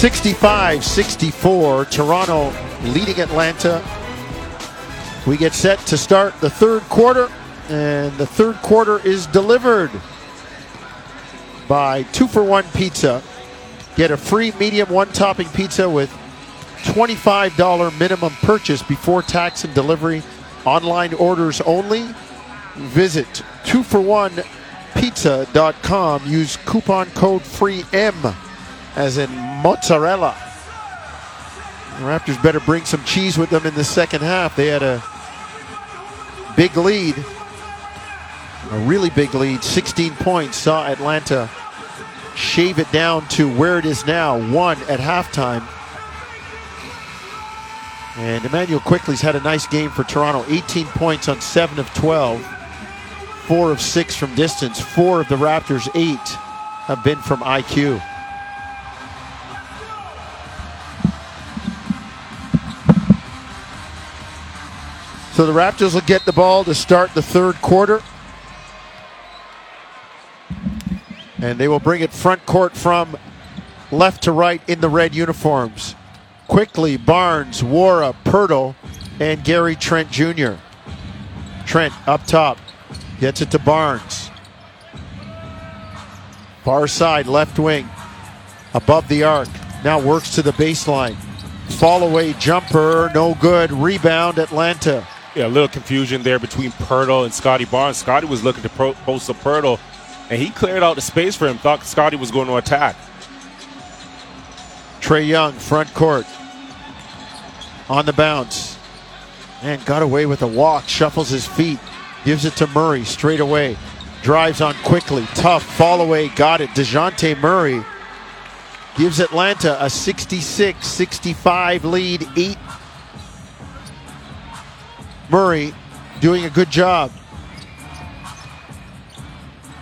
65 64. Toronto leading Atlanta. We get set to start the third quarter, and the third quarter is delivered by Two for One Pizza. Get a free medium one topping pizza with $25 minimum purchase before tax and delivery. Online orders only. Visit 2for1pizza.com. Use coupon code FREEM as in mozzarella. The Raptors better bring some cheese with them in the second half. They had a big lead, a really big lead, 16 points. Saw Atlanta shave it down to where it is now, one at halftime. And Immanuel Quickley's had a nice game for Toronto, 18 points on 7 of 12, 4 of 6 from distance, 4 of the Raptors' 8 have been from IQ. So the Raptors will get the ball to start the third quarter. And they will bring it front court from left to right in the red uniforms. Quickley, Barnes, Nwora, Poeltl, and Gary Trent Jr. Trent up top gets it to Barnes. Far side, left wing, above the arc. Now works to the baseline. Fall away jumper, no good. Rebound, Atlanta. Yeah, a little confusion there between Poeltl and Scotty Barnes. Scotty was looking to pro- post a Poeltl, and he cleared out the space for him. Thought Scotty was going to attack. Trae Young, front court. On the bounce. And got away with a walk. Shuffles his feet. Gives it to Murray straight away. Drives on Quickley, Tough. Fall away. Got it. DeJounte Murray gives Atlanta a 66 65 lead. Eight. Murray doing a good job.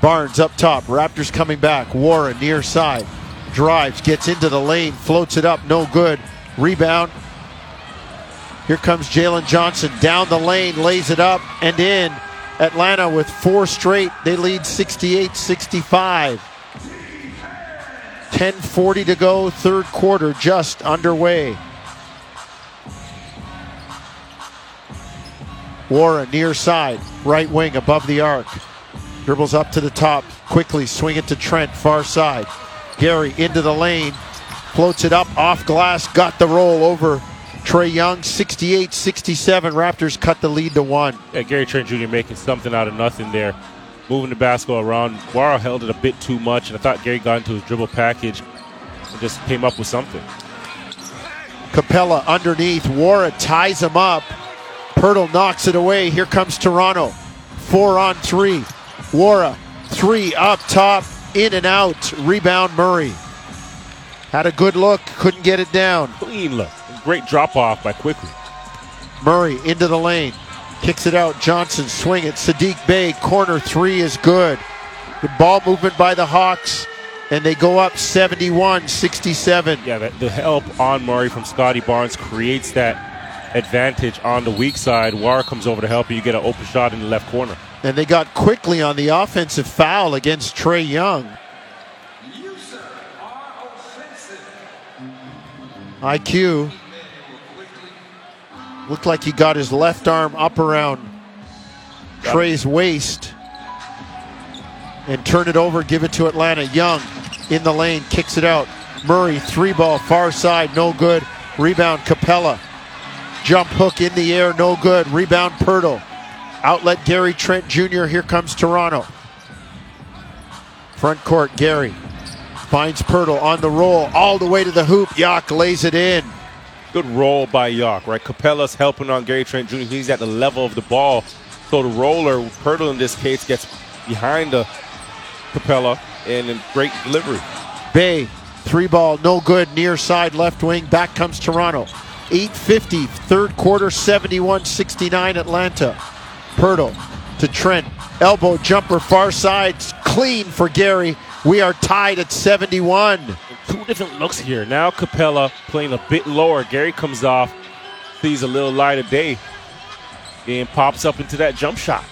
Barnes up top. Raptors coming back. Nwora near side. Drives, gets into the lane, floats it up, no good. Rebound. Here comes Jalen Johnson down the lane, lays it up and in. Atlanta with four straight. They lead 68 65. 10.40 to go, third quarter just underway. Nwora near side, right wing above the arc. Dribbles up to the top, quickly swing it to Trent, far side. Gary into the lane, floats it up off glass, got the roll over Trae Young, 68 67. Raptors cut the lead to one. Yeah, Gary Trent Jr. making something out of nothing there. Moving the basketball around. Nwora held it a bit too much, and I thought Gary got into his dribble package and just came up with something. Capela underneath. Nwora ties him up. Poeltl knocks it away. Here comes Toronto. Four on three. Nwora, three up top, in and out. Rebound Murray. Had a good look, couldn't get it down. Clean look. Great drop off by Quickley. Murray into the lane. Kicks it out. Johnson swing it. Sadiq Bey, corner three is good. The ball movement by the Hawks, and they go up 71 67. Yeah, the help on Murray from Scotty Barnes creates that advantage on the weak side. Nwora comes over to help you. You get an open shot in the left corner. And they got Quickley on the offensive foul against Trae Young. IQ looked like he got his left arm up around Trae's waist and turn it over, give it to Atlanta. Young in the lane, kicks it out. Murray, three ball, far side, no good. Rebound, Capela. Jump hook in the air, no good. Rebound, Poeltl. Outlet, Gary Trent Jr. Here comes Toronto. Front court, Gary. Finds Poeltl on the roll, all the way to the hoop. Jak lays it in. Good roll by Jak, right? Capela's helping on Gary Trent Jr. He's at the level of the ball. So the roller, Poeltl in this case, gets behind the Capela and a great delivery. Bey, three ball, no good, near side left wing. Back comes Toronto. 850, third quarter, 71 69 Atlanta. Poeltl to Trent. Elbow jumper, far side, clean for Gary. We are tied at 71. Two different looks here. Now Capela playing a bit lower. Gary comes off, sees a little light of day, and pops up into that jump shot.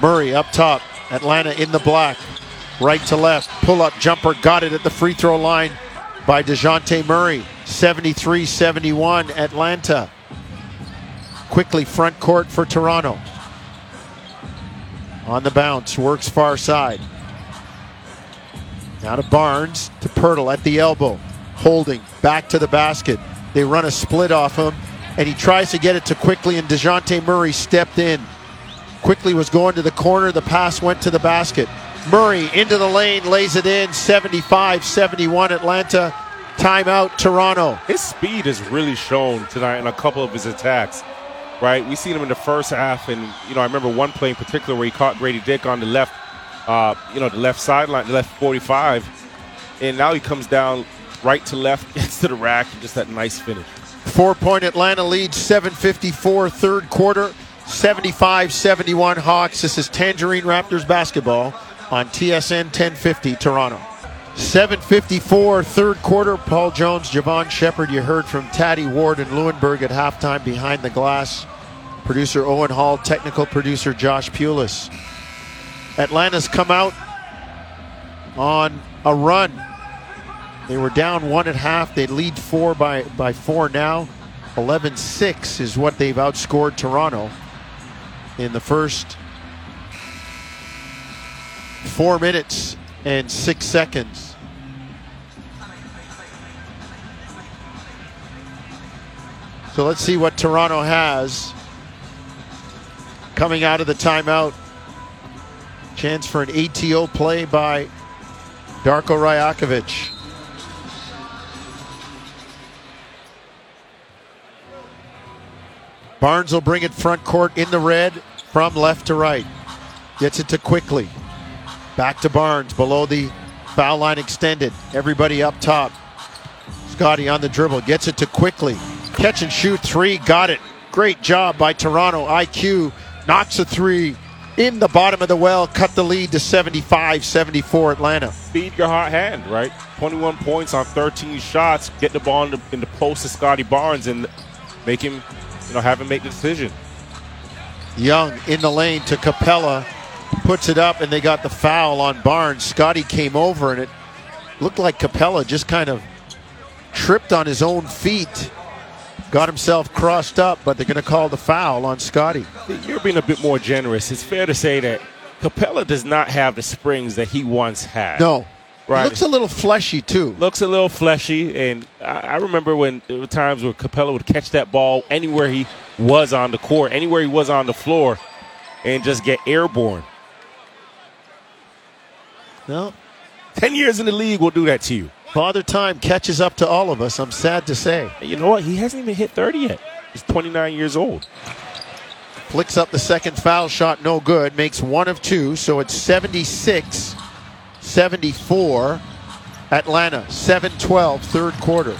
Murray up top. Atlanta in the black. Right to left. Pull up jumper. Got it at the free throw line by DeJounte Murray. 73 71 Atlanta. Quickley front court for Toronto. On the bounce, works far side. Now to Barnes, to Poeltl at the elbow. Holding, back to the basket. They run a split off him, and he tries to get it to Quickley, and DeJounte Murray stepped in. Quickley was going to the corner, the pass went to the basket. Murray into the lane, lays it in, 75 71 Atlanta. Timeout, Toronto. His speed is really shown tonight in a couple of his attacks, right? We seen him in the first half, and you know I remember one play in particular where he caught Grady Dick on the left, uh, you know, the left sideline, the left 45, and now he comes down right to left, gets to the rack, and just that nice finish. Four point Atlanta lead, 754 third quarter, 75 71 Hawks. This is Tangerine Raptors basketball on TSN 1050 Toronto. 754 third quarter. Paul Jones, Jevohn Shepherd. You heard from Taddy Ward and Lewenberg at halftime behind the glass. Producer Owen Hall, technical producer Josh Pulis. Atlanta's come out on a run. They were down one at half. They lead four by, by four now. 11 6 is what they've outscored Toronto in the first four minutes and six seconds. So let's see what Toronto has coming out of the timeout. Chance for an ATO play by Darko Rajakovic. Barnes will bring it front court in the red from left to right. Gets it to Quickley. Back to Barnes below the foul line extended. Everybody up top. Scotty on the dribble. Gets it to Quickley. Catch and shoot three. Got it. Great job by Toronto. IQ knocks a three in the bottom of the well. Cut the lead to 75 74 Atlanta. Feed your hot hand, right? 21 points on 13 shots. Get the ball in the, in the post to Scotty Barnes and make him, you know, have him make the decision. Young in the lane to Capela. Puts it up, and they got the foul on Barnes. Scotty came over, and it looked like Capela just kind of tripped on his own feet. Got himself crossed up, but they're going to call the foul on Scotty. You're being a bit more generous. It's fair to say that Capela does not have the springs that he once had. No. Right. He looks a little fleshy, too. Looks a little fleshy, and I, I remember when there were times where Capela would catch that ball anywhere he was on the court, anywhere he was on the floor, and just get airborne. No. 10 years in the league will do that to you. Father Time catches up to all of us, I'm sad to say. And you know what? He hasn't even hit 30 yet. He's 29 years old. Flicks up the second foul shot, no good. Makes one of two, so it's 76 74. Atlanta, 7 12, third quarter.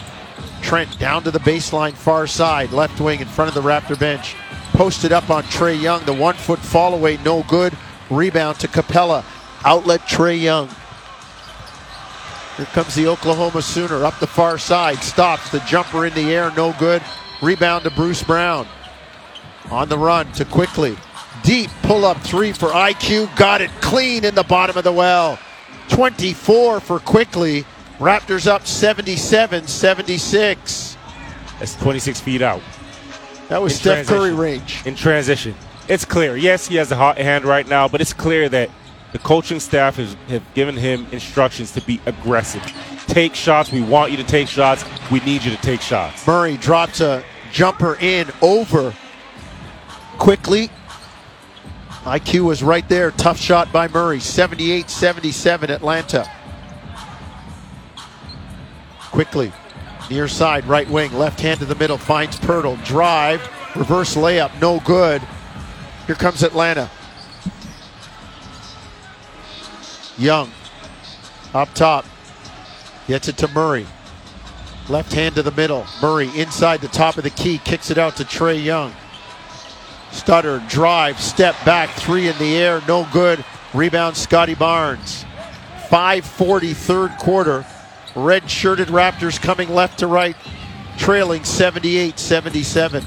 Trent down to the baseline, far side, left wing in front of the Raptor bench. Posted up on Trae Young. The one foot fall away, no good. Rebound to Capela. Outlet Trae Young. Here comes the Oklahoma Sooner up the far side. Stops. The jumper in the air, no good. Rebound to Bruce Brown. On the run to Quickley. Deep pull up three for IQ. Got it clean in the bottom of the well. 24 for Quickley. Raptors up 77 76. That's 26 feet out. That was In Steph Curry range. in transition. It's clear. Yes, he has a hot hand right now, but it's clear that the coaching staff has have given him instructions to be aggressive. Take shots. We want you to take shots. We need you to take shots. Murray drops a jumper in over Quickley. IQ was right there. Tough shot by Murray. 78 77 Atlanta. Quickley. Near side, right wing, left hand to the middle, finds Poeltl. Drive, reverse layup, no good. Here comes Atlanta. Young up top. Gets it to Murray. Left hand to the middle. Murray inside the top of the key, kicks it out to Trae Young. Stutter, drive, step back, three in the air, no good. Rebound, Scotty Barnes. 540 third quarter. Red shirted Raptors coming left to right, trailing 78 77.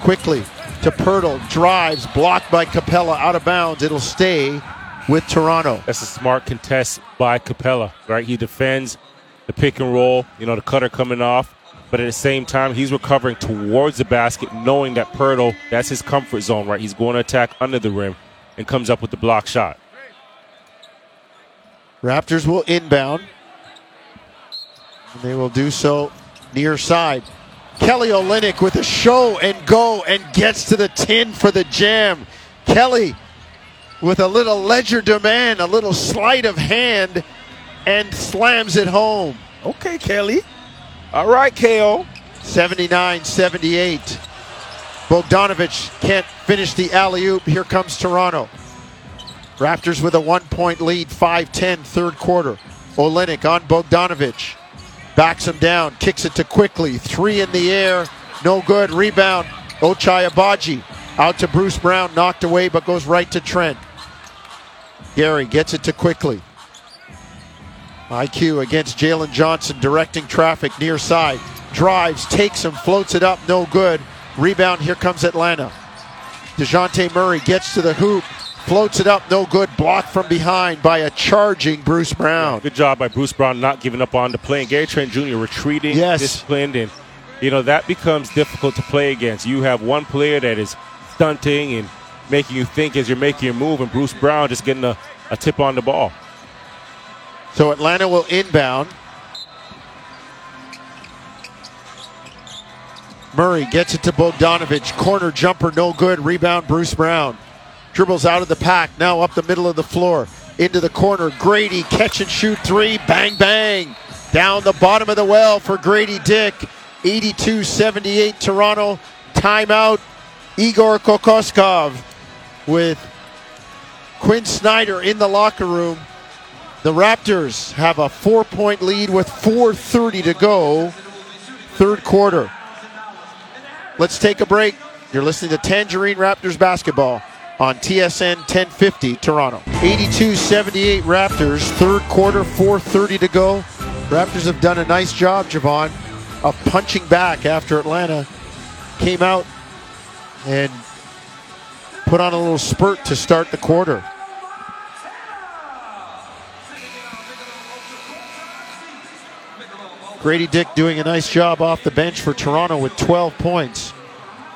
Quickley to Poeltl, drives, blocked by Capela, out of bounds. It'll stay with Toronto. That's a smart contest by Capela, right? He defends the pick and roll, you know, the cutter coming off. But at the same time, he's recovering towards the basket, knowing that Poeltl, that's his comfort zone, right? He's going to attack under the rim and comes up with the block shot. Raptors will inbound. And they will do so near side. Kelly Olynyk with a show and go and gets to the 10 for the jam. Kelly with a little legerdemain, a little sleight of hand, and slams it home. Okay, Kelly. All right, KO. 79 78. Bogdanovic can't finish the alley oop. Here comes Toronto. Raptors with a one point lead, 5 10, third quarter. Olynyk on Bogdanovic. Backs him down, kicks it to Quickley. Three in the air, no good. Rebound. Ochai Agbaji out to Bruce Brown, knocked away, but goes right to Trent. Gary gets it to Quickley. IQ against Jalen Johnson, directing traffic near side. Drives, takes him, floats it up, no good. Rebound, here comes Atlanta. DeJounte Murray gets to the hoop, floats it up, no good. Blocked from behind by a charging Bruce Brown. Good job by Bruce Brown not giving up on the play. And Gary Trent Jr. retreating, Yes. disciplined, and you know that becomes difficult to play against. You have one player that is stunting and making you think as you're making your move, and Bruce Brown just getting a, a tip on the ball. So Atlanta will inbound. Murray gets it to Bogdanovic. Corner jumper, no good. Rebound, Bruce Brown. Dribbles out of the pack, now up the middle of the floor. Into the corner. Grady, catch and shoot three. Bang, bang. Down the bottom of the well for Grady Dick. 82 78 Toronto. Timeout. Igor Kokoskov with Quin Snyder in the locker room. The Raptors have a four point lead with 4.30 to go, third quarter. Let's take a break. You're listening to Tangerine Raptors basketball on TSN 1050 Toronto. 82 78 Raptors, third quarter, 4.30 to go. Raptors have done a nice job, Jevohn, of punching back after Atlanta came out and put on a little spurt to start the quarter. Grady Dick doing a nice job off the bench for Toronto with 12 points.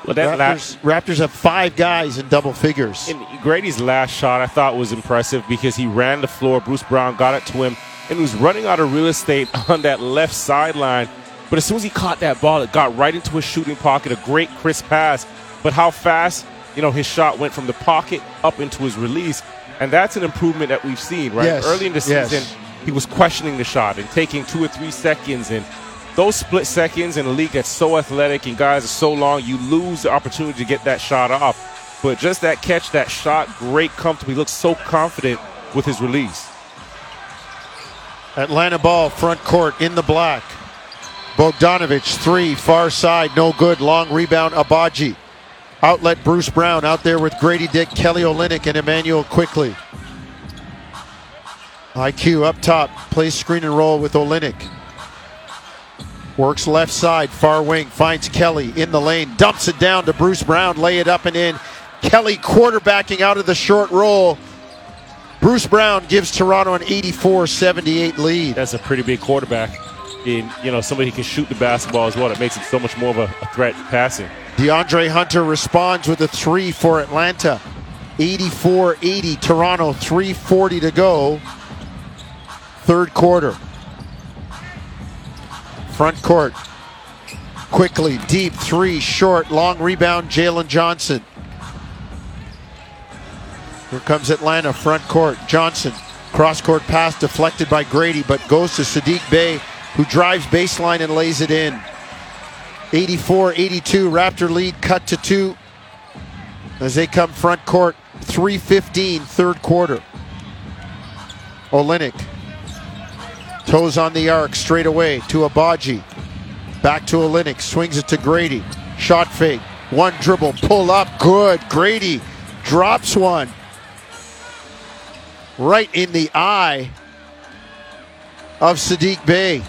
Well, that Raptors, Raptors have five guys in double figures. And Grady's last shot I thought was impressive because he ran the floor. Bruce Brown got it to him and he was running out of real estate on that left sideline. But as soon as he caught that ball, it got right into his shooting pocket. A great crisp pass. But how fast, you know, his shot went from the pocket up into his release. And that's an improvement that we've seen, right? Yes, Early in the yes. season, he was questioning the shot and taking two or three seconds and those split seconds in a league that's so athletic and guys are so long, you lose the opportunity to get that shot off. But just that catch, that shot, great comfortable. He looks so confident with his release. Atlanta ball, front court, in the black. Bogdanovic, three, far side, no good. Long rebound, Agbaji. Outlet, Bruce Brown out there with Grady Dick, Kelly Olynyk, and Immanuel Quickley. IQ up top, plays screen and roll with Olynyk. Works left side, far wing, finds Kelly in the lane, dumps it down to Bruce Brown, lay it up and in. Kelly quarterbacking out of the short roll. Bruce Brown gives Toronto an 84 78 lead. That's a pretty big quarterback. And, you know, somebody who can shoot the basketball as well. It makes it so much more of a threat passing. DeAndre Hunter responds with a three for Atlanta. 84 80, Toronto, 340 to go. Third quarter. Front court. Quickley, deep three, short, long rebound, Jalen Johnson. Here comes Atlanta, front court. Johnson, cross court pass deflected by Grady, but goes to Sadiq Bey, who drives baseline and lays it in. 84 82, Raptor lead cut to two as they come front court. 315, third quarter. Olynyk. Toes on the arc, straight away to Agbaji. Back to Olynyk, swings it to Grady. Shot fake, one dribble, pull up, good. Grady drops one. Right in the eye of Sadiq Bey.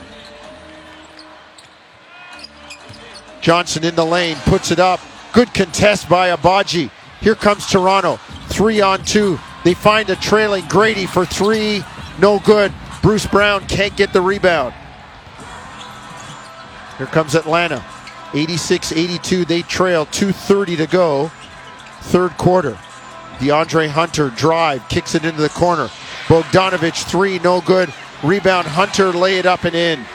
Johnson in the lane, puts it up. Good contest by Agbaji. Here comes Toronto. Three on two. They find a trailing Grady for three. No good. Bruce Brown can't get the rebound. Here comes Atlanta. 86 82. They trail 2.30 to go. Third quarter. DeAndre Hunter drive, kicks it into the corner. Bogdanovic three, no good. Rebound, Hunter lay it up and in.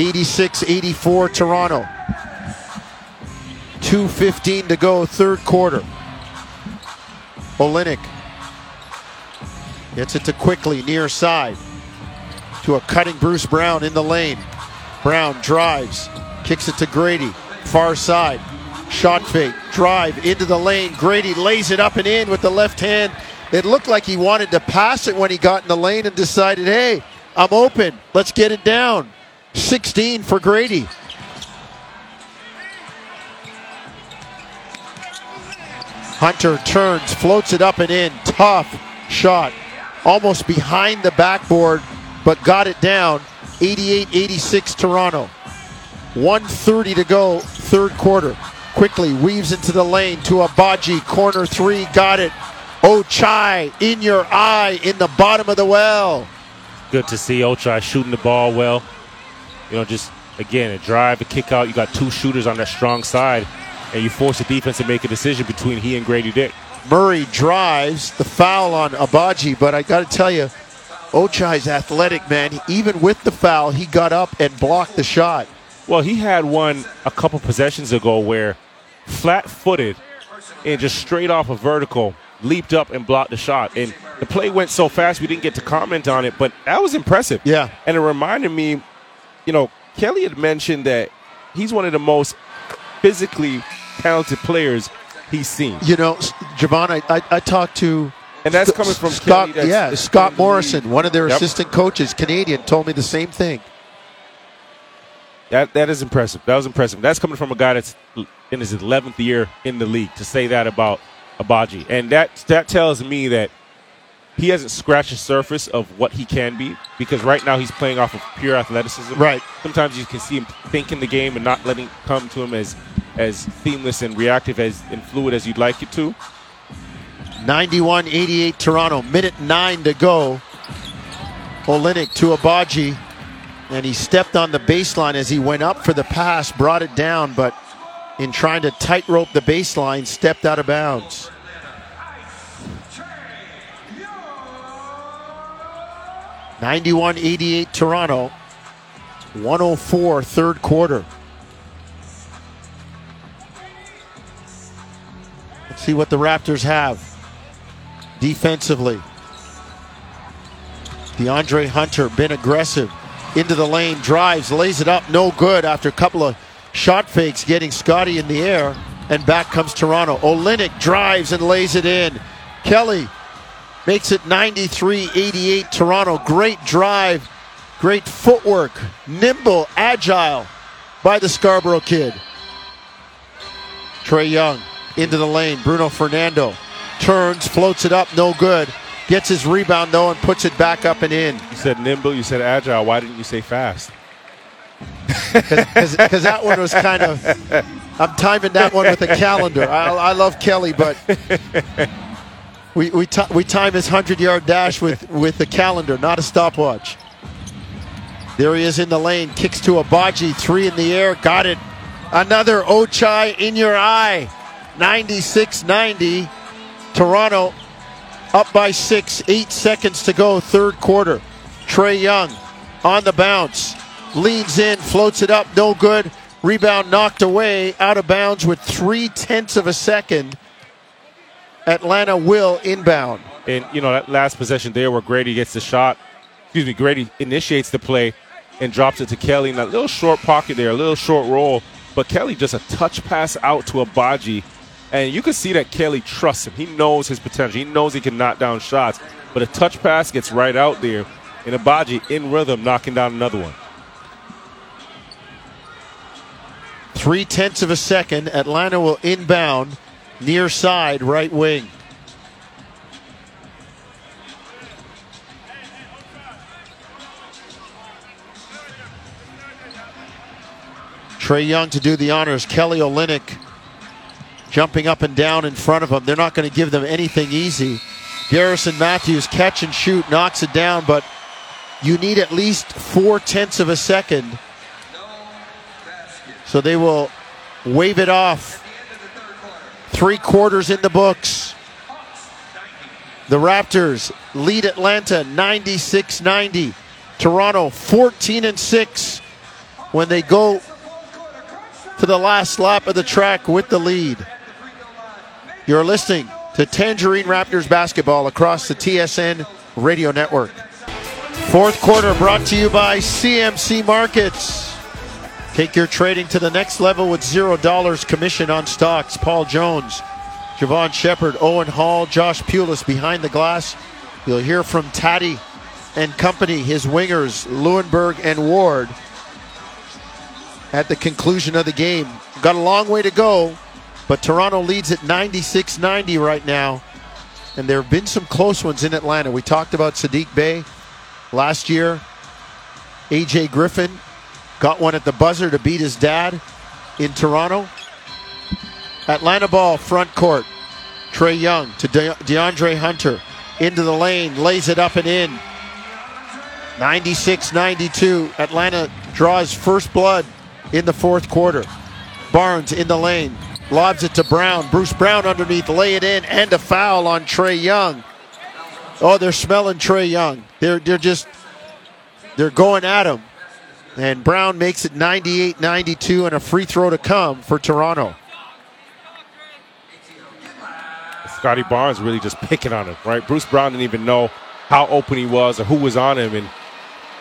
86 84 Toronto. 2.15 to go, third quarter. Olynyk gets it to Quickley, near side. To a cutting Bruce Brown in the lane. Brown drives, kicks it to Grady, far side. Shot fake, drive into the lane. Grady lays it up and in with the left hand. It looked like he wanted to pass it when he got in the lane and decided, hey, I'm open. Let's get it down. 16 for Grady. Hunter turns, floats it up and in. Tough shot. Almost behind the backboard, but got it down. 88 86 Toronto. 130 to go, third quarter. Quickley weaves into the lane to Agbaji. Corner three, got it. Ochai in your eye in the bottom of the well. Good to see Ochai shooting the ball well. You know, just again, a drive, a kick out. You got two shooters on that strong side, and you force the defense to make a decision between he and Grady Dick. Murray drives the foul on Agbaji, but I got to tell you, Ochai's athletic, man. Even with the foul, he got up and blocked the shot. Well, he had one a couple possessions ago where flat footed and just straight off a vertical leaped up and blocked the shot. And the play went so fast we didn't get to comment on it, but that was impressive. Yeah. And it reminded me, you know, Kelly had mentioned that he's one of the most physically talented players he's seen. You know, Jevohn, I, I, I talked to. And that's coming from Scott. Kelly yeah, Scott Morrison, one of their Yep. assistant coaches, Canadian, told me the same thing. That that is impressive. That was impressive. That's coming from a guy that's in his 11th year in the league to say that about Agbaji, and that that tells me that he hasn't scratched the surface of what he can be because right now he's playing off of pure athleticism. Right. Sometimes you can see him thinking the game and not letting it come to him as as seamless and reactive as and fluid as you'd like it to. 91 88 Toronto. Minute nine to go. Olynyk to Agbaji. And he stepped on the baseline as he went up for the pass, brought it down, but in trying to tightrope the baseline, stepped out of bounds. Ninety-one eighty-eight Toronto. 104 third quarter. Let's see what the Raptors have defensively. DeAndre Hunter been aggressive into the lane, drives, lays it up, no good after a couple of shot fakes, getting Scotty in the air, and back comes Toronto. Olynyk drives and lays it in. Kelly makes it 93-88 Toronto. Great drive, great footwork, nimble, agile by the Scarborough kid. Trae Young into the lane. Bruno Fernando turns, floats it up, no good. Gets his rebound though and puts it back up and in. You said nimble, you said agile. Why didn't you say fast? Because that one was kind of. I'm timing that one with a calendar. I, I love Kelly, but we we, ti we time his hundred yard dash with with the calendar, not a stopwatch. There he is in the lane, kicks to Agbaji, three in the air, got it. Another Ochai in your eye, 96-90. Toronto up by six, eight seconds to go, third quarter. Trae Young on the bounce, leans in, floats it up, no good. Rebound knocked away, out of bounds with three tenths of a second. Atlanta will inbound. And you know that last possession there where Grady gets the shot, excuse me, Grady initiates the play and drops it to Kelly in that little short pocket there, a little short roll. But Kelly just a touch pass out to Agbaji, and you can see that Kelly trusts him. He knows his potential. He knows he can knock down shots. But a touch pass gets right out there, and Agbaji in rhythm knocking down another one. Three tenths of a second. Atlanta will inbound near side right wing. Trae Young to do the honors. Kelly Olynyk jumping up and down in front of him. They're not going to give them anything easy. Garrison Mathews catch and shoot, knocks it down, but You need at least four tenths of a second. So they will wave it off. Three quarters in the books. The Raptors lead Atlanta 96 90. Toronto 14 and 6 when they go to the last lap of the track with the lead. You're listening to Tangerine Raptors basketball across the TSN radio network. Fourth quarter brought to you by CMC Markets. Take your trading to the next level with zero dollars commission on stocks. Paul Jones, Jevohn Shepherd, Owen Hall, Josh Pulis behind the glass. You'll hear from Taddy and company, his wingers, Lewenberg and Ward, at the conclusion of the game. Got a long way to go, but Toronto leads at 96 90 right now. And there have been some close ones in Atlanta. We talked about Sadiq Bey last year. AJ Griffin got one at the buzzer to beat his dad in Toronto. Atlanta ball, front court. Trae Young to De- DeAndre Hunter. Into the lane, lays it up and in. 96 92. Atlanta draws first blood in the fourth quarter. Barnes in the lane, lobs it to Brown. Bruce Brown underneath, lay it in, and a foul on Trae Young. Oh, they're smelling Trae Young. They're they're just they're going at him. And Brown makes it 98-92 and a free throw to come for Toronto. Scotty Barnes really just picking on him, right? Bruce Brown didn't even know how open he was or who was on him, and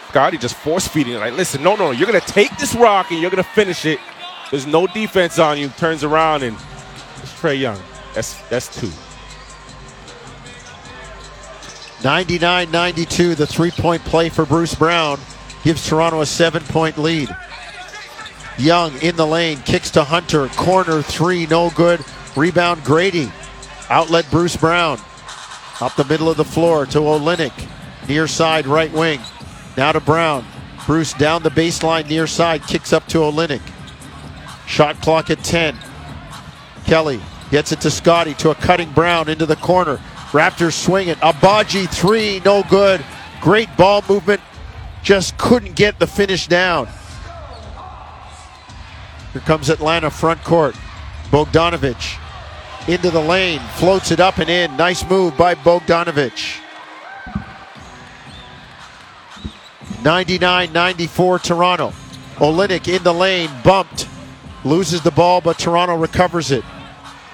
Scotty just force feeding it. Like, listen, no, no, no, you're gonna take this rock and you're gonna finish it. There's no defense on you. Turns around and it's Trae Young. That's that's two. 99-92, the three-point play for Bruce Brown gives Toronto a seven-point lead. Young in the lane, kicks to Hunter, corner three, no good. Rebound Grady. Outlet Bruce Brown. Up the middle of the floor to Olynyk. Near side right wing. Now to Brown. Bruce down the baseline near side, kicks up to Olynyk. Shot clock at 10. Kelly gets it to Scotty to a cutting Brown into the corner. Raptors swing it. Agbaji three, no good. Great ball movement, just couldn't get the finish down. Here comes Atlanta front court. Bogdanovic into the lane, floats it up and in. Nice move by Bogdanovic. 99 94 Toronto. Olynyk in the lane, bumped, loses the ball, but Toronto recovers it.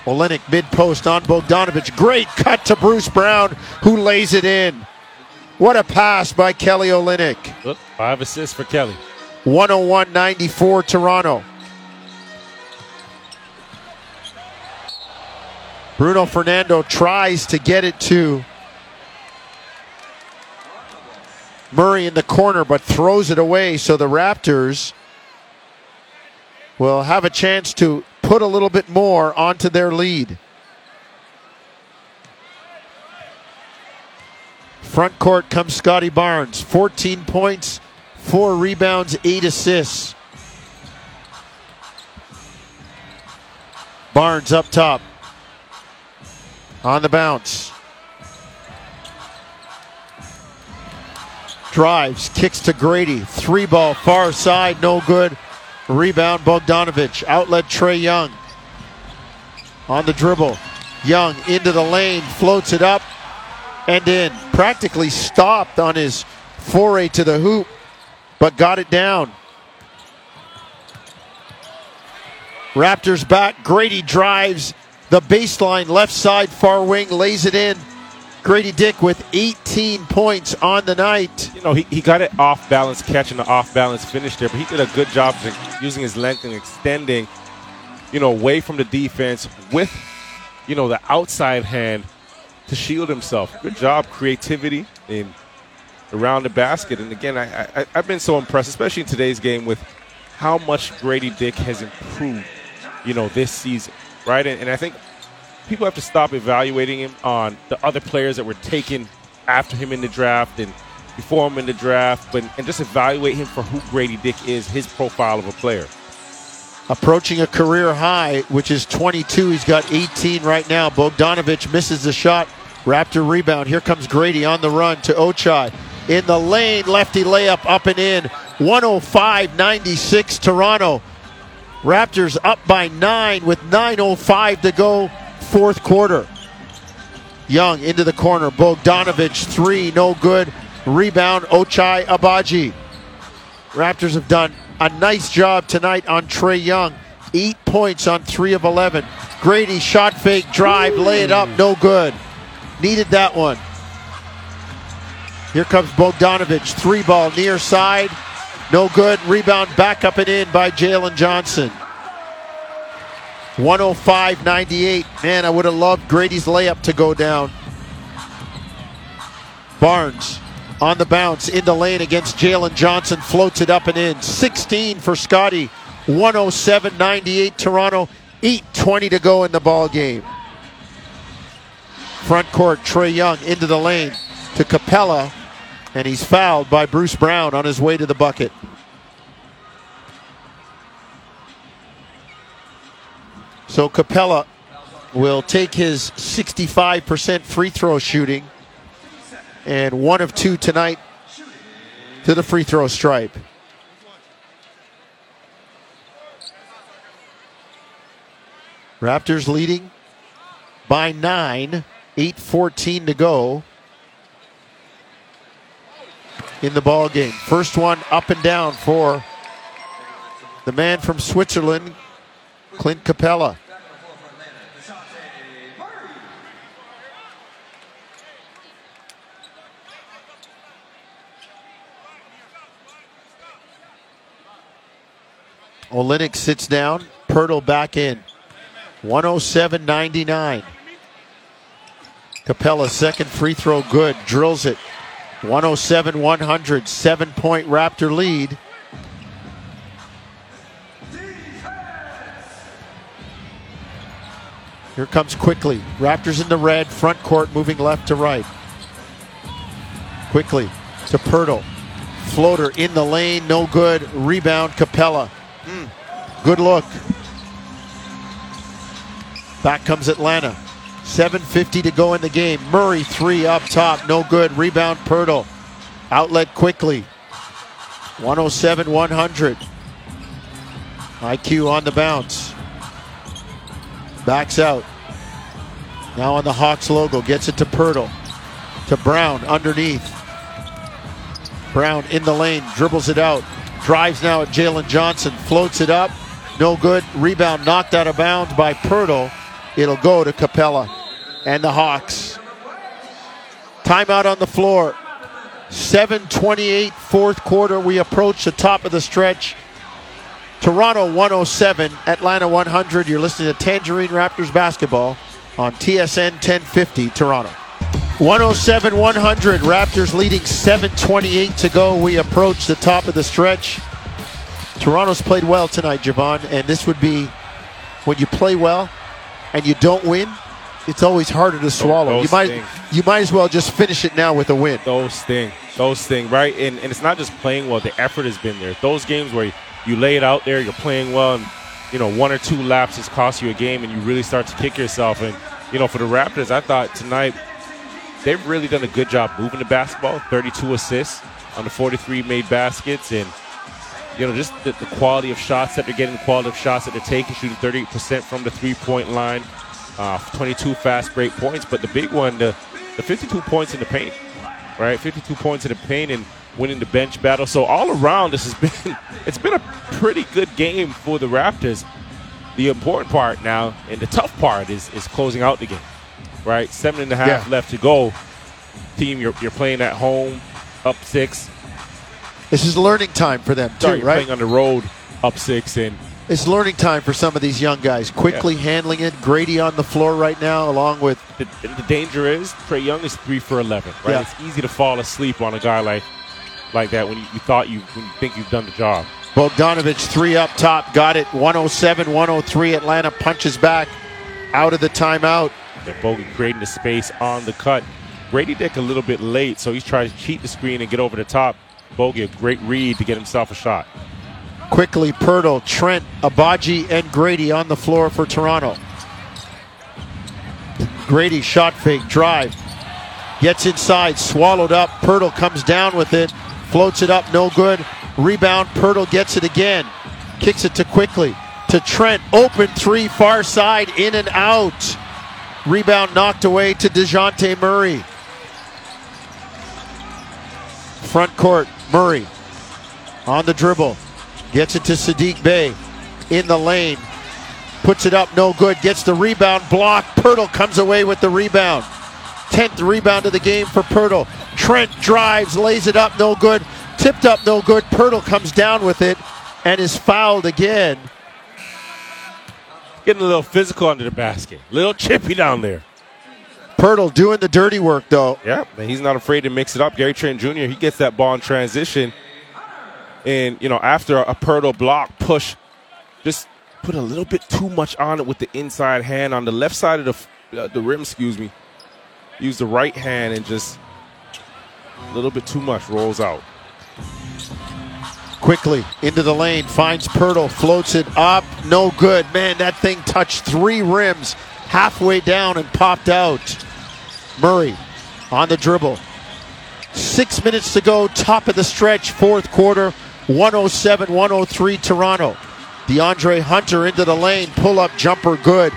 Olynyk mid post on Bogdanovic. Great cut to Bruce Brown, who lays it in. What a pass by Kelly Olynyk. Look, five assists for Kelly. 101 94 Toronto. Bruno Fernando tries to get it to Murray in the corner, but throws it away. So the Raptors will have a chance to put a little bit more onto their lead. Front court comes Scotty Barnes. 14 points, four rebounds, eight assists. Barnes up top. On the bounce. Drives, kicks to Grady. Three ball, far side, no good. Rebound, Bogdanovic. Outlet, Trae Young. On the dribble. Young into the lane, floats it up and in. Practically stopped on his foray to the hoop, but got it down. Raptors back. Grady drives the baseline, left side, far wing, lays it in. Grady Dick with 18 points on the night. You know, he, he got it off balance, catching the off balance finish there, but he did a good job using his length and extending, you know, away from the defense with, you know, the outside hand to shield himself. Good job, creativity in around the basket. And again, I, I, I've been so impressed, especially in today's game, with how much Grady Dick has improved, you know, this season, right? And, and I think people have to stop evaluating him on the other players that were taken after him in the draft and before him in the draft, but and just evaluate him for who Grady Dick is, his profile of a player. Approaching a career high, which is 22. He's got 18 right now. Bogdanovic misses the shot. Raptor rebound. Here comes Grady on the run to Ochai. in the lane. Lefty layup up and in. 105 96 Toronto. Raptors up by nine with 9.05 to go, fourth quarter. Young into the corner. Bogdanovic, three, no good. Rebound, Ochai Agbaji. Raptors have done a nice job tonight on Trae Young. Eight points on three of 11. Grady shot fake, drive, lay it up, no good. Needed that one. Here comes Bogdanovic, three ball near side, no good. Rebound back up and in by Jalen Johnson. 105 98. Man, I would have loved Grady's layup to go down. Barnes on the bounce in the lane against Jalen Johnson, floats it up and in. 16 for Scotty. 107 98 Toronto. 8.20 to go in the ball game. Front court, Trae Young into the lane to Capela, and he's fouled by Bruce Brown on his way to the bucket. So Capela will take his 65% free throw shooting and one of two tonight to the free throw stripe. Raptors leading by nine, 8.14 to go in the ball game. First one up and down for the man from Switzerland, Clint Capela. Olynyk sits down. Poeltl back in. 107 99. Capela, second free throw good. Drills it. 107 100. Seven point Raptor lead. Here comes Quickley. Raptors in the red. Front court moving left to right. Quickley to Poeltl. Floater in the lane. No good. Rebound Capela. Mm. Good look. Back comes Atlanta. 7.50 to go in the game. Murray, three up top. No good. Rebound Poeltl. Outlet Quickley. 107 100. IQ on the bounce. Backs out. Now on the Hawks logo. Gets it to Poeltl. To Brown underneath. Brown in the lane. Dribbles it out. Drives now at Jalen Johnson. Floats it up. No good. Rebound knocked out of bounds by Poeltl. It'll go to Capela and the Hawks. Timeout on the floor. 728 fourth quarter. We approach the top of the stretch. Toronto 107, Atlanta 100. You're listening to Tangerine Raptors basketball on TSN 1050 Toronto. 107 100. Raptors leading 728 to go. We approach the top of the stretch. Toronto's played well tonight, Jevohn, and this would be when you play well and you don't win, it's always harder to swallow. Those you might you might as well just finish it now with a win. Those sting. Those sting, right? And, and it's not just playing well, the effort has been there. Those games where you lay it out there, you're playing well, and, you know, one or two lapses cost you a game, and you really start to kick yourself. And, you know, for the Raptors, I thought tonight they've really done a good job moving the basketball 32 assists on the 43 made baskets, and, you know, just the, the quality of shots that they're getting, the quality of shots that they're taking, shooting 38% from the three point line, uh, 22 fast break points. But the big one, the, the 52 points in the paint, right? 52 points in the paint and winning the bench battle. So all around, this has been it's been a pretty good game for the Raptors. The important part now and the tough part is is closing out the game, right? Seven and a half Yeah. left to go. Team, you're, you're playing at home, up six. This is learning time for them too, Sorry, you're right? playing on the road, up six, and It's learning time for some of these young guys. Quickley handling it. Grady on the floor right now, along with the, the danger is Trae Young is three for eleven. Right, Yeah. it's easy to fall asleep on a guy like like that when you, you thought you when you think you've done the job. Bogdanovic, three up top. Got it. 107 103. Atlanta punches back out of the timeout. Bogan creating the space on the cut. Grady Dick a little bit late, so he's trying to cheat the screen and get over the top. Bogey, a great read to get himself a shot. Quickley, Poeltl, Trent, Agbaji, and Grady on the floor for Toronto. Grady shot fake, drive. Gets inside, swallowed up. Poeltl comes down with it, floats it up, no good. Rebound, Poeltl gets it again. Kicks it to Quickley. To Trent, open three, far side, in and out. Rebound knocked away to DeJounte Murray. Front court, Murray on the dribble. Gets it to Saddiq Bey in the lane. Puts it up, no good. Gets the rebound, block. Poeltl comes away with the rebound. 10th rebound of the game for Poeltl. Trent drives, lays it up, no good. Tipped up, no good. Poeltl comes down with it and is fouled again. Getting a little physical under the basket. Little chippy down there. Poeltl doing the dirty work, though. Yeah, and he's not afraid to mix it up. Gary Trent Jr., he gets that ball in transition. And, you know, after a Poeltl block push, just put a little bit too much on it with the inside hand on the left side of the, uh, the rim, excuse me. Use the right hand and just a little bit too much rolls out. Quickley into the lane, finds Poeltl, floats it up, no good. Man, that thing touched three rims halfway down and popped out. Murray on the dribble. Six minutes to go, top of the stretch, fourth quarter, 107 103 Toronto. DeAndre Hunter into the lane, pull up jumper, good.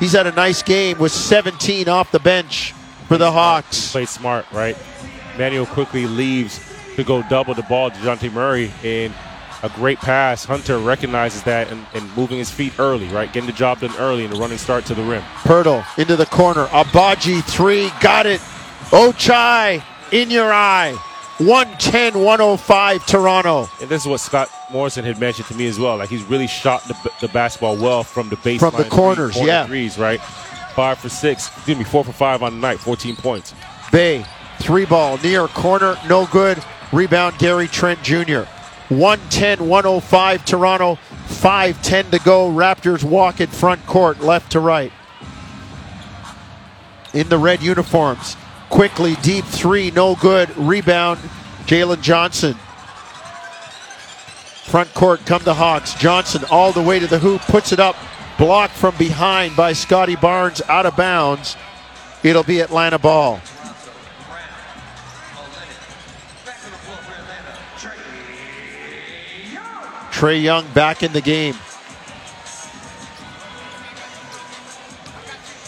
He's had a nice game with 17 off the bench for the Hawks. Played smart, right? Manuel Quickley leaves to go double the ball to DeJounte Murray and a great pass. Hunter recognizes that and, and, moving his feet early, right? Getting the job done early and the running start to the rim. Poeltl into the corner. Agbaji three, got it. Ochai in your eye. 110 105 Toronto. And this is what Scott Morrison had mentioned to me as well. Like he's really shot the, the basketball well from the baseline. From the corners, corner yeah. Threes, right? Five for six. Excuse me, four for five on the night, 14 points. Bey, three ball near corner, no good. Rebound Gary Trent Jr. 110 105 Toronto. 510 to go. Raptors walk in front court, left to right. In the red uniforms. Quickley, deep three, no good. Rebound, Jalen Johnson. Front court come the Hawks. Johnson all the way to the hoop, puts it up, blocked from behind by Scotty Barnes, out of bounds. It'll be Atlanta ball. Trae Young back in the game.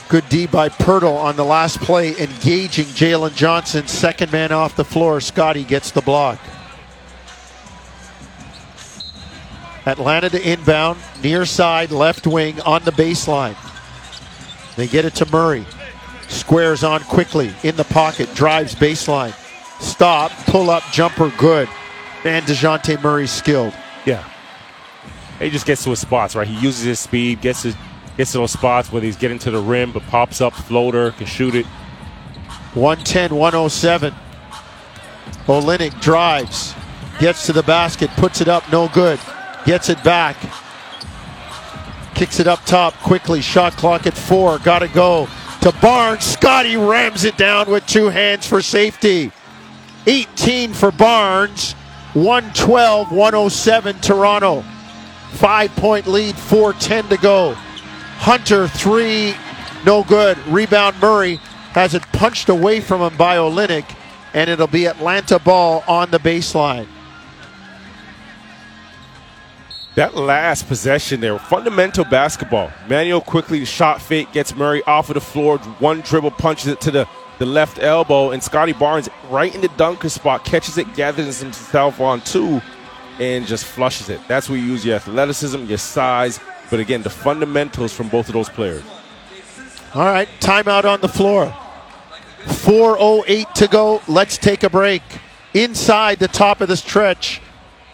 Good D by Poeltl on the last play, engaging Jalen Johnson. Second man off the floor. Scotty gets the block. Atlanta to inbound, near side, left wing on the baseline. They get it to Murray. Squares on Quickley, in the pocket, drives baseline. Stop, pull up, jumper, good. And DeJounte Murray skilled. Yeah. He just gets to his spots, right? He uses his speed, gets his gets to those spots where he's getting to the rim, but pops up, floater, can shoot it. 110 107. Olynyk drives, gets to the basket, puts it up, no good. Gets it back. Kicks it up top Quickley. Shot clock at four. Got to go to Barnes. Scotty rams it down with two hands for safety. 18 for Barnes. 112 107 Toronto. Five point lead, 410 to go. Hunter, three, no good. Rebound Murray has it punched away from him by Olynyk, and it'll be Atlanta ball on the baseline. That last possession there, fundamental basketball. Manuel Quickley shot fake, gets Murray off of the floor, one dribble punches it to the, the left elbow, and Scotty Barnes right in the dunker spot, catches it, gathers himself on two, and just flushes it. That's where you use your athleticism, your size, but again, the fundamentals from both of those players. All right, timeout on the floor. 4.08 to go. Let's take a break. Inside the top of the stretch,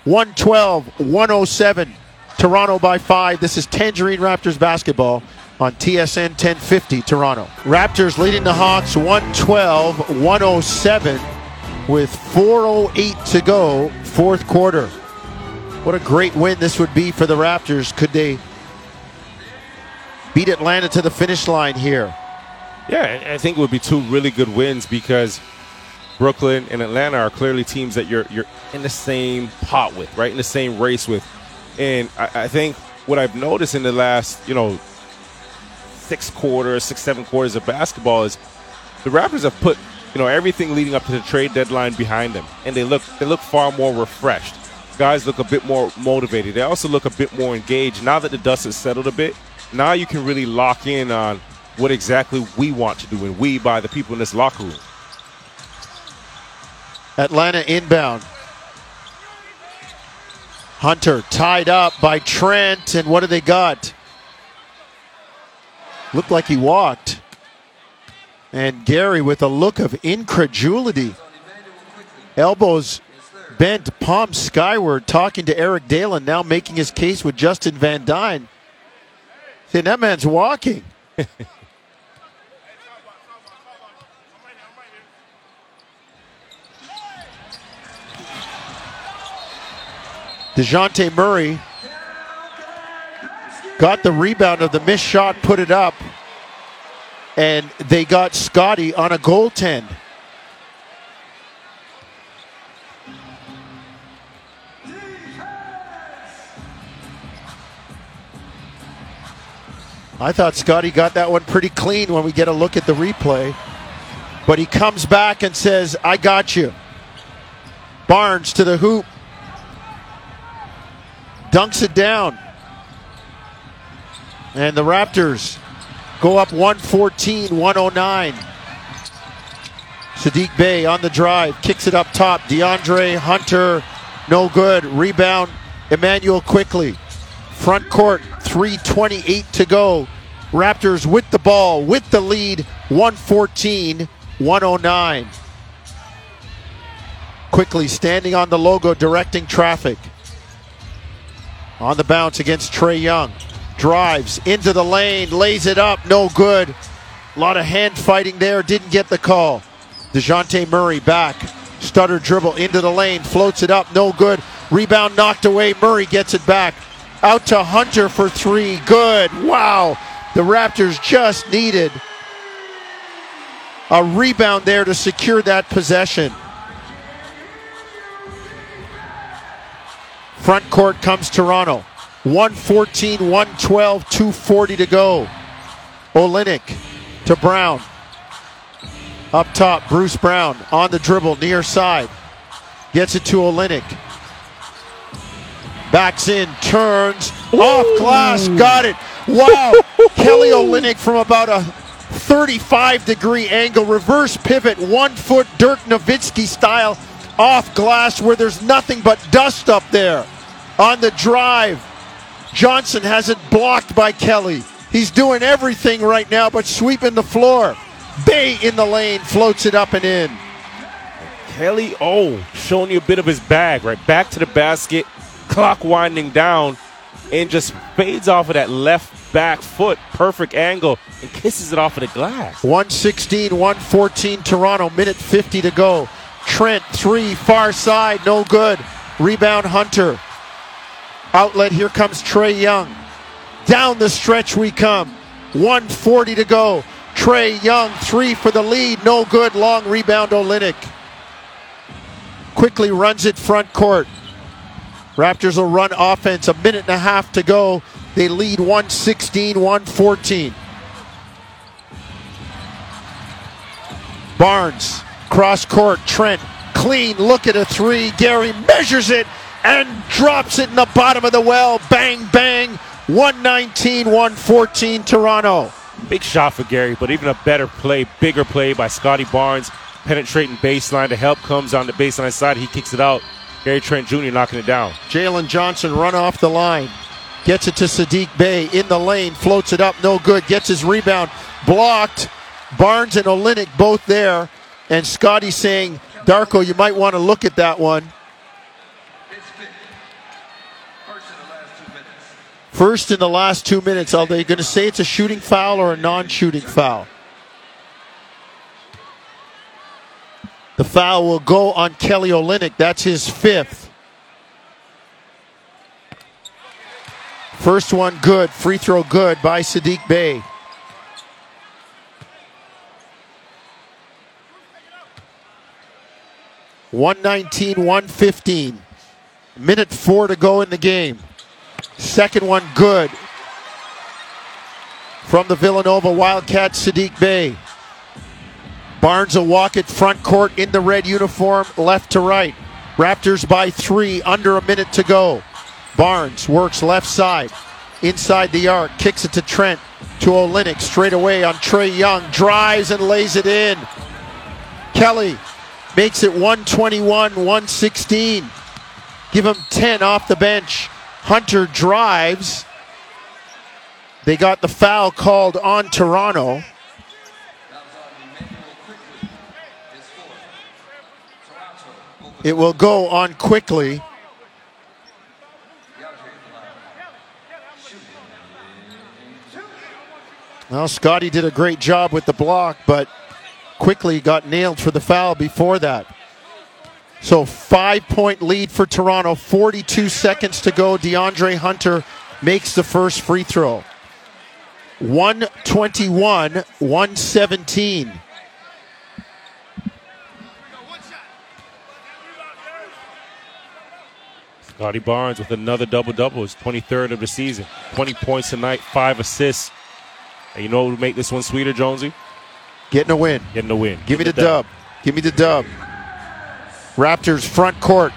112 107. Toronto by five. This is Tangerine Raptors basketball on TSN 1050 Toronto. Raptors leading the Hawks 112 107 with 4.08 to go, fourth quarter. What a great win this would be for the Raptors. Could they beat Atlanta to the finish line here? Yeah, I think it would be two really good wins because Brooklyn and Atlanta are clearly teams that you're you're in the same pot with, right? In the same race with. And I, I think what I've noticed in the last, you know, six quarters, six, seven quarters of basketball is the Raptors have put you know, everything leading up to the trade deadline behind them, and they look they look far more refreshed. Guys look a bit more motivated. They also look a bit more engaged now that the dust has settled a bit. Now you can really lock in on what exactly we want to do, and we by the people in this locker room. Atlanta inbound. Hunter tied up by Trent, and what do they got? Looked like he walked. And Gary with a look of incredulity. Elbows bent, palm skyward, talking to Eric Dalen, now making his case with Justin Van Duyne. Saying that man's walking. DeJounte Murray got the rebound of the missed shot, put it up, and they got Scotty on a goaltend. I thought Scotty got that one pretty clean when we get a look at the replay. But he comes back and says, I got you. Barnes to the hoop. Dunks it down. And the Raptors go up 114 109. Saddiq Bey on the drive, kicks it up top. DeAndre Hunter, no good. Rebound, Immanuel Quickley. Front court, 328 to go. Raptors with the ball, with the lead, 114 109. Quickley standing on the logo, directing traffic. On the bounce against Trae Young. Drives into the lane, lays it up, no good. A lot of hand fighting there, didn't get the call. DeJounte Murray back. Stutter dribble into the lane, floats it up, no good. Rebound knocked away. Murray gets it back. Out to Hunter for three. Good. Wow. The Raptors just needed a rebound there to secure that possession. Front court comes Toronto. 114, 112, 240 to go. Olynyk to Brown. Up top, Bruce Brown on the dribble, near side. Gets it to Olynyk. Backs in, turns, Ooh. off glass, got it. Wow. Kelly Olynyk from about a 35 degree angle, reverse pivot, one foot Dirk Nowitzki style, off glass where there's nothing but dust up there. On the drive, Johnson has it blocked by Kelly. He's doing everything right now but sweeping the floor. Bey in the lane floats it up and in. Kelly Oh, showing you a bit of his bag, right? Back to the basket, clock winding down, and just fades off of that left back foot, perfect angle, and kisses it off of the glass. 116, 114 Toronto, minute 50 to go. Trent, three, far side, no good. Rebound Hunter. Outlet, here comes Trae Young. Down the stretch we come. 140 to go. Trae Young, three for the lead, no good. Long rebound, Olynyk. Quickley runs it front court. Raptors will run offense. A minute and a half to go. They lead 116, 114. Barnes, cross court, Trent, clean look at a three. Gary measures it and drops it in the bottom of the well. Bang, bang. 119, 114, Toronto. Big shot for Gary, but even a better play, bigger play by Scotty Barnes, penetrating baseline. The help comes on the baseline side. He kicks it out. Gary Trent Jr. knocking it down. Jalen Johnson run off the line. Gets it to Saddiq Bey in the lane, floats it up, no good. Gets his rebound blocked. Barnes and Olynyk both there. And Scotty saying, Darko, you might want to look at that one. First in the last two minutes. Are they going to say it's a shooting foul or a non shooting foul? The foul will go on Kelly Olynyk. That's his fifth. First one good. Free throw good by Saddiq Bey. One nineteen, one fifteen. Minute four to go in the game. Second one good from the Villanova Wildcats, Saddiq Bey. Barnes will walk it front court in the red uniform, left to right. Raptors by three, under a minute to go. Barnes works left side, inside the arc, kicks it to Trent, to Olynyk, straight away on Trae Young, drives and lays it in. Kelly makes it 121 116. Give him 10 off the bench. Hunter drives. They got the foul called on Toronto. It will go on Quickley. Well, Scotty did a great job with the block, but Quickley got nailed for the foul before that. So, five point lead for Toronto, 42 seconds to go. DeAndre Hunter makes the first free throw. 121, 117. Scotty Barnes with another double double, his 23rd of the season. 20 points tonight, five assists. And you know what would make this one sweeter, Jonesy? Getting a win. Getting a win. Give me the dub. Give me the dub. Raptors front court.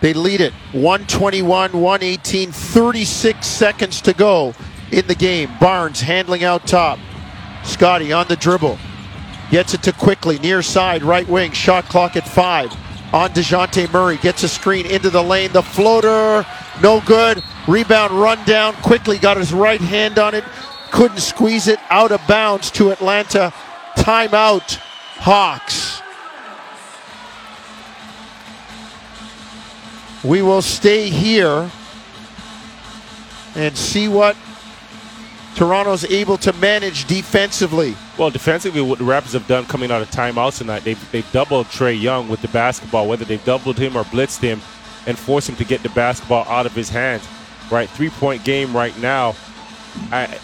They lead it 121 118, 36 seconds to go in the game. Barnes handling out top. Scotty on the dribble. Gets it to Quickley, near side, right wing. Shot clock at five. On DeJounte Murray. Gets a screen into the lane. The floater, no good. Rebound run down. Quickley got his right hand on it. Couldn't squeeze it out of bounds to Atlanta. Timeout, Hawks. We will stay here and see what Toronto's able to manage defensively. Well, defensively, what the Raptors have done coming out of timeouts tonight, they've, they've doubled Trae Young with the basketball, whether they've doubled him or blitzed him and forced him to get the basketball out of his hands. Right, three point game right now. I,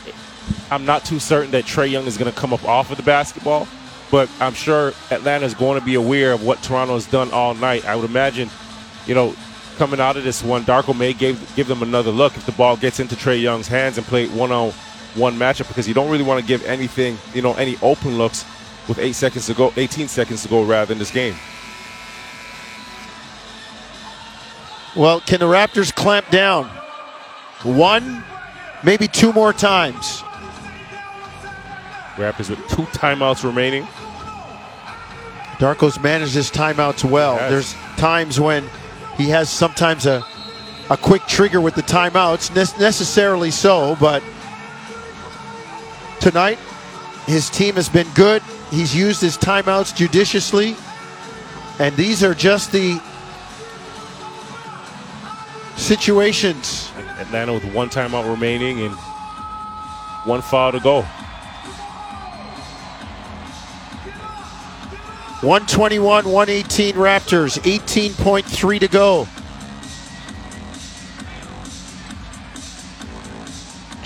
I'm not too certain that Trae Young is going to come up off of the basketball, but I'm sure Atlanta is going to be aware of what Toronto has done all night. I would imagine, you know, coming out of this one, Darko may give, give them another look if the ball gets into Trae Young's hands and play one on one matchup because you don't really want to give anything, you know, any open looks with eight seconds to go, 18 seconds to go rather in this game. Well, can the Raptors clamp down? One, maybe two more times. Raptors with two timeouts remaining. Darko's managed his timeouts well. There's times when he has sometimes a a quick trigger with the timeouts, ne- necessarily so, but tonight his team has been good. He's used his timeouts judiciously, and these are just the situations. Atlanta with one timeout remaining and one foul to go. 121, 118 Raptors, 18.3 to go.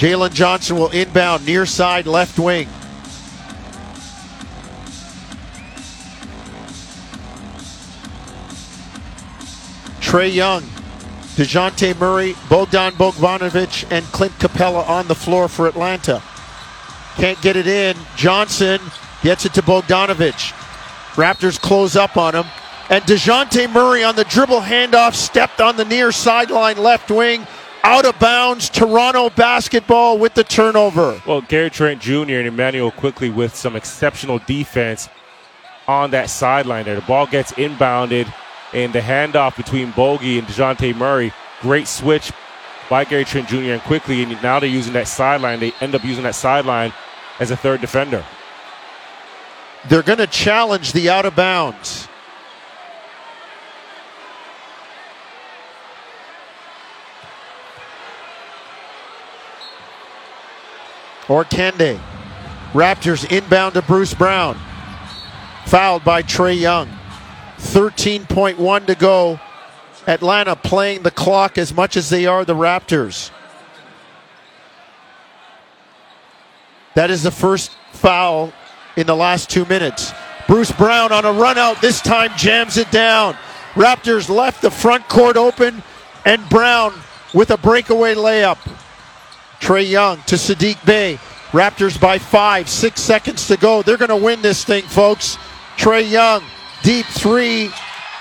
Jalen Johnson will inbound near side left wing. Trae Young, DeJounte Murray, Bogdan Bogdanovic, and Clint Capela on the floor for Atlanta. Can't get it in. Johnson gets it to Bogdanovic. Raptors close up on him. And DeJounte Murray on the dribble handoff stepped on the near sideline left wing. Out of bounds. Toronto basketball with the turnover. Well, Gary Trent Jr. and Immanuel Quickley with some exceptional defense on that sideline there. The ball gets inbounded, and the handoff between Bogey and DeJounte Murray. Great switch by Gary Trent Jr. and Quickley, and now they're using that sideline. They end up using that sideline as a third defender. They're going to challenge the out of bounds. Or can they? Raptors inbound to Bruce Brown. Fouled by Trae Young. 13.1 to go. Atlanta playing the clock as much as they are the Raptors. That is the first foul in the last two minutes. Bruce Brown on a run out, this time jams it down. Raptors left the front court open, and Brown with a breakaway layup. Trae Young to Saddiq Bey. Raptors by five, six seconds to go. They're going to win this thing, folks. Trae Young, deep three,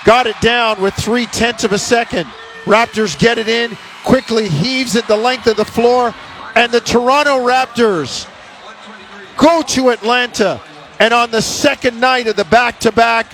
got it down with three tenths of a second. Raptors get it in, Quickley heaves it the length of the floor, and the Toronto Raptors go to Atlanta. And on the second night of the back to back,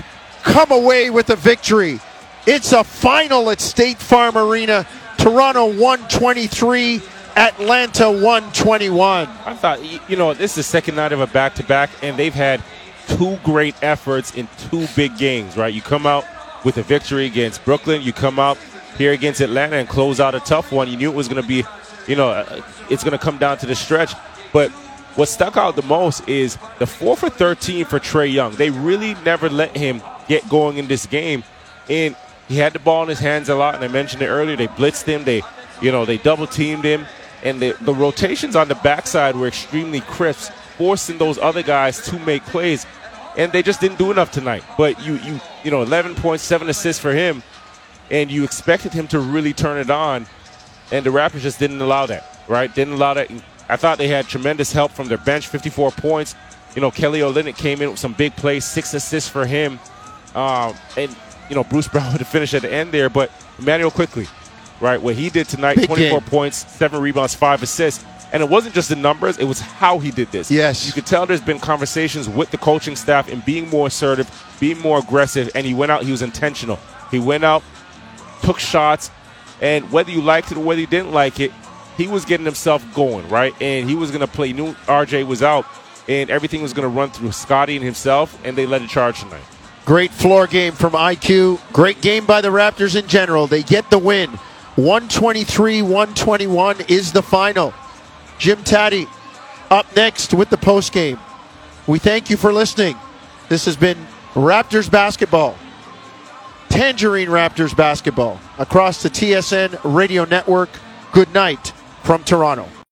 come away with a victory. It's a final at State Farm Arena. Toronto 123, Atlanta 121. I thought, you know, this is the second night of a back to back, and they've had two great efforts in two big games, right? You come out with a victory against Brooklyn, you come out here against Atlanta and close out a tough one. You knew it was going to be, you know, uh, it's going to come down to the stretch. But what stuck out the most is the 4 for 13 for Trae Young. They really never let him get going in this game. And he had the ball in his hands a lot, and I mentioned it earlier. They blitzed him, they, you know, they double teamed him, and the, the rotations on the backside were extremely crisp, forcing those other guys to make plays, and they just didn't do enough tonight. But you, you, you know, 11 points, seven assists for him, and you expected him to really turn it on, and the Raptors just didn't allow that, right? Didn't allow that. I thought they had tremendous help from their bench, 54 points. You know, Kelly Olynyk came in with some big plays, six assists for him, um, and you know Bruce Brown to finish at the end there, but Immanuel Quickley, right? What he did tonight, Big 24 game. points, seven rebounds, five assists. And it wasn't just the numbers, it was how he did this. Yes. You could tell there's been conversations with the coaching staff and being more assertive, being more aggressive, and he went out, he was intentional. He went out, took shots, and whether you liked it or whether you didn't like it, he was getting himself going, right? And he was going to play. New RJ was out, and everything was going to run through Scotty and himself, and they led the charge tonight. Great floor game from IQ. Great game by the Raptors in general. They get the win. 123 121 is the final. Jim Taddy up next with the post game. We thank you for listening. This has been Raptors basketball. Tangerine Raptors basketball across the TSN radio network. Good night from Toronto.